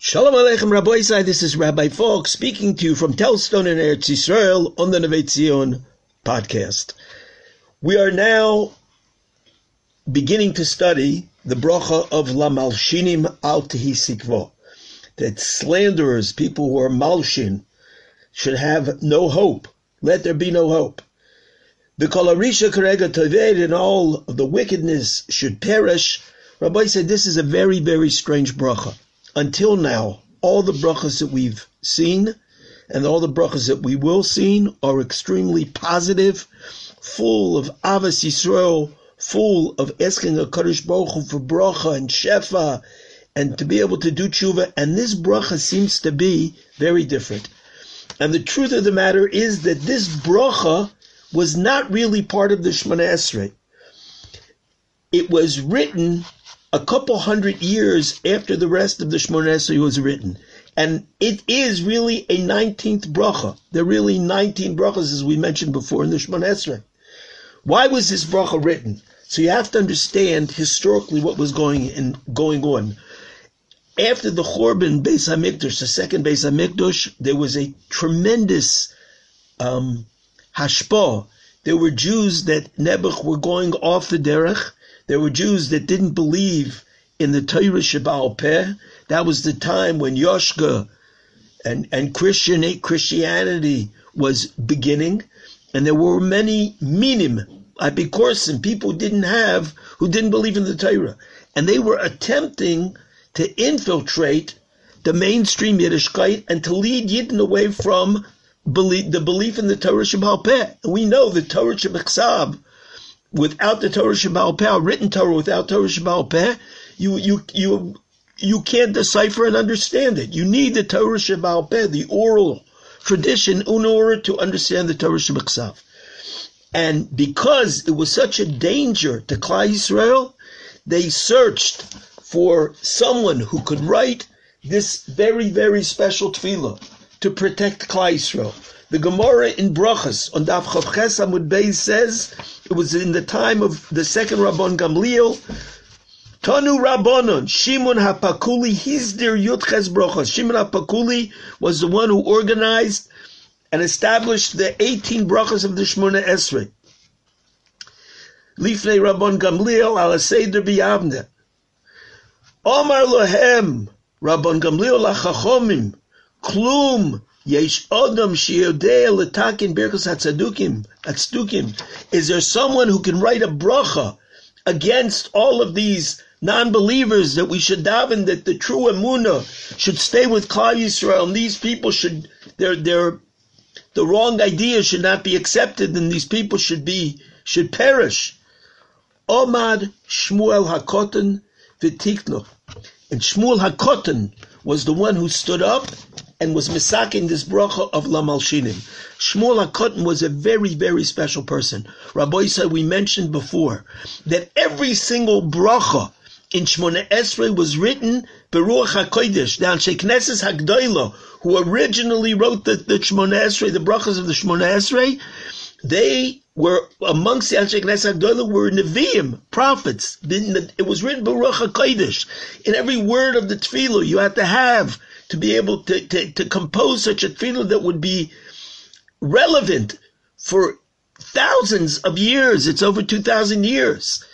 Shalom Aleichem Rabbi this is Rabbi Falk speaking to you from Telzstone in Eretz Yisrael on the Neve Tzion podcast. We are now beginning to study the bracha of La Malshinim Al Tehi that slanderers, people who are Malshin, should have no hope. Let there be no hope. The Kolarisha Karega Taved and all of the wickedness should perish. Rabbi said this is a very, very strange bracha until now, all the brachas that we've seen and all the brachas that we will see are extremely positive, full of avas Yisrael, full of asking a Kadosh Baruch Hu for bracha and shefa, and to be able to do tshuva. And this bracha seems to be very different. And the truth of the matter is that this bracha was not really part of the Shemona Esrei. It was written a couple hundred years after the rest of the Shemona Esrei was written. And it is really a 19th bracha. There are really 19 brachas, as we mentioned before, in the Shemona Esrei. Why was this bracha written? So you have to understand historically what was going in, going on. After the Chorban Beis Hamikdash, the second Beis Hamikdash, there was a tremendous um, hashpah. There were Jews that Nebuch were going off the derech, there were Jews that didn't believe in the Torah Shebaal Peh. That was the time when Yoshka and, and Christian eh, Christianity was beginning. And there were many minim, apikorsim, people who didn't have, who didn't believe in the Torah. And they were attempting to infiltrate the mainstream Yiddishkeit and to lead Yidden away from belief, the belief in the Torah Shebaal Peh. And we know the Torah Shabbat without the Torah Shebaal Peh, written Torah without Torah Shebaal Peh, you, you, you, you can't decipher and understand it. You need the Torah Shebaal Peh, the oral tradition, in order to understand the Torah Shabbat And because it was such a danger to Klal Yisrael, they searched for someone who could write this very, very special tefillah to protect Klal Yisrael. The Gemara in Brachas on Daf Chav Ches Amud Beis says it was in the time of the second Rabban Gamliel. Tanu Rabbanon Shimon Hapakuli Hizdir Yutches Brachas. Shimon Hapakuli was the one who organized and established the 18 brachas of the Shemona Esrei. Lifnei Rabban Gamliel al Seder Biyavne. Omar Lohem Rabban Gamliel Lachachomim Klum Yesh Odom Shiodea Letakin Birkus Hatzadukim Hatzdukim. Is there someone who can write a bracha against all of these non-believers that we should daven that the true emuna should stay with Klal Yisrael and these people should their their the wrong idea should not be accepted and these people should be should perish. Omad Shmuel Hakotan V'tikno. And Shmuel Hakotan was the one who stood up and was misaking this bracha of La Malshinim. Shmuel HaKotten was a very, very special person. Rabbi said we mentioned before that every single bracha in Shmona Esrei was written Beruach HaKodesh, the Anshe Knesses HaGdoila, who originally wrote the, the Shmona Esrei, the brachas of the Shmona Esrei, they were amongst the Anshe Knesses HaGdoila were Nevi'im, prophets. It was written Beruach HaKodesh. In every word of the Tefillah, you had to have to be able to, to, to compose such a tefillah that would be relevant for thousands of years. It's over 2,000 years.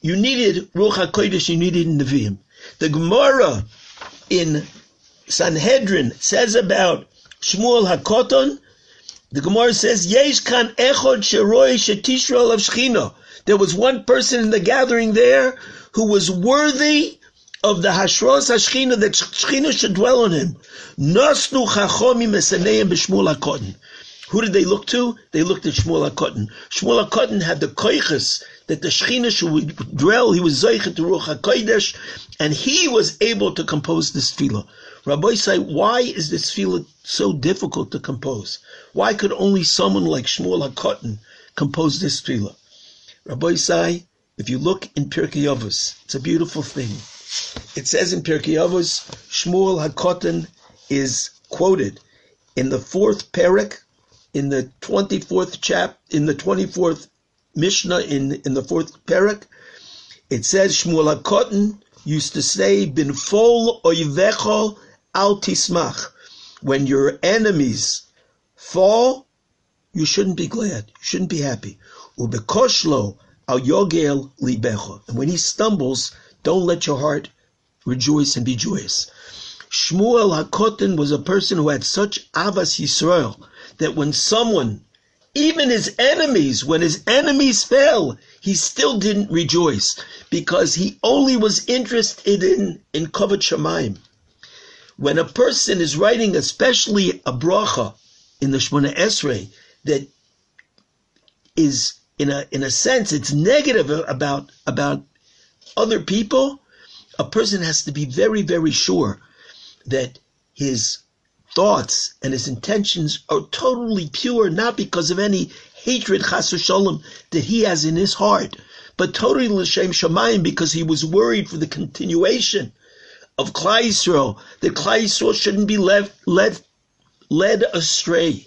You needed Ruach HaKodesh, you needed Nevi'im. The Gemara in Sanhedrin says about Shmuel HaKoton, the Gemara says, Yesh kan echod sheroy shetishra of Shechina. There was one person in the gathering there who was worthy of the Hashros Hashchina that Shechina should dwell on him. Nosnu Chachomim Esaneim B'Shmuel HaKotten. Who did they look to? They looked at Shmuel HaKotten. Shmuel HaKotten had the koiches that the Shechina should dwell. He was Zeichet to Ruach HaKodesh, and he was able to compose this tefillah. Rabbi say, why is this tefillah so difficult to compose? Why could only someone like Shmuel HaKotten compose this tefillah? Rabbi say, if you look in Pirkei Avos, it's a beautiful thing. It says in Pirkei Avos, Shmuel Hakotan is quoted in the fourth parak, in the twenty-fourth chap, in the twenty-fourth Mishnah, in in the fourth parak. It says Shmuel Hakotan used to say, "Bin fol oivecho al tismach." When your enemies fall, you shouldn't be glad. You shouldn't be happy. Ubekoshlo al yogel libecho. And when he stumbles, don't let your heart rejoice and be joyous. Shmuel HaKotin was a person who had such avas Yisrael that when someone, even his enemies, when his enemies fell, he still didn't rejoice because he only was interested in, in Kavod Shemaim. When a person is writing especially a bracha in the Shemona Esrei that is in a in a sense it's negative about about other people, a person has to be very very sure that his thoughts and his intentions are totally pure, not because of any hatred chas shalom that he has in his heart, but totally l'shem shamayim because he was worried for the continuation of Klal Yisrael, that Klal Yisrael shouldn't be left led led astray.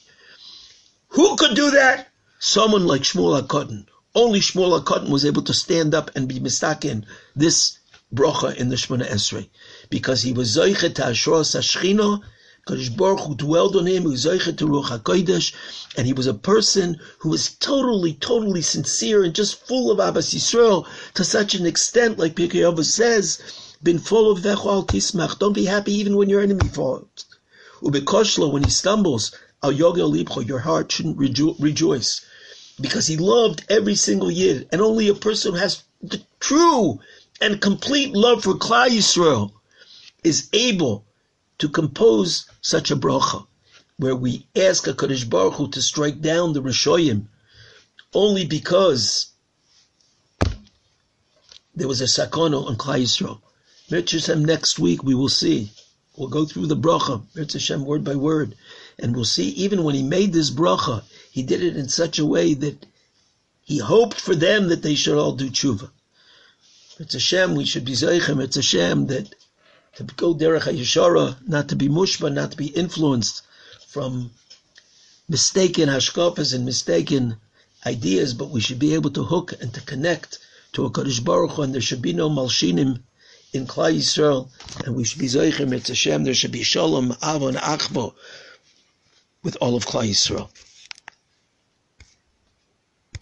Who could do that? Someone like Shmuel HaKotten. Only Shmuel HaKotten was able to stand up and be mistaken this bracha in the Shemona Esrei because he was Zoichet Hashros Hashchina Kadosh Baruch who dwelled on him, he was Zoichet to Ruach HaKodesh, and he was a person who was totally, totally sincere and just full of Abbas Yisrael to such an extent, like Pirkei says, been full of Vechol Tismach. Don't be happy even when your enemy falls. Ubekoshlo, when he stumbles, Al Yogel Libcho, your heart shouldn't rejo- rejoice. Because he loved every single year, and only a person who has the true and complete love for Klal Yisrael is able to compose such a bracha, where we ask a Kadosh Baruch Hu to strike down the Rishoyim only because there was a sakona on Klal Yisrael. Mitzvah next week we will see. We'll go through the bracha, Mitzvah word by word, and we'll see even when he made this bracha, he did it in such a way that he hoped for them that they should all do tshuva. It's a shame we should be zeichem. It's a shame that to go derech hayishara, not to be mushpa, not to be influenced from mistaken hashkafas and mistaken ideas, but we should be able to hook and to connect to a Kadosh Baruch Hu, and there should be no malshinim in Klal Yisrael, and we should be zeichem. It's a shame there should be shalom, avon, achvo with all of Klal Yisrael.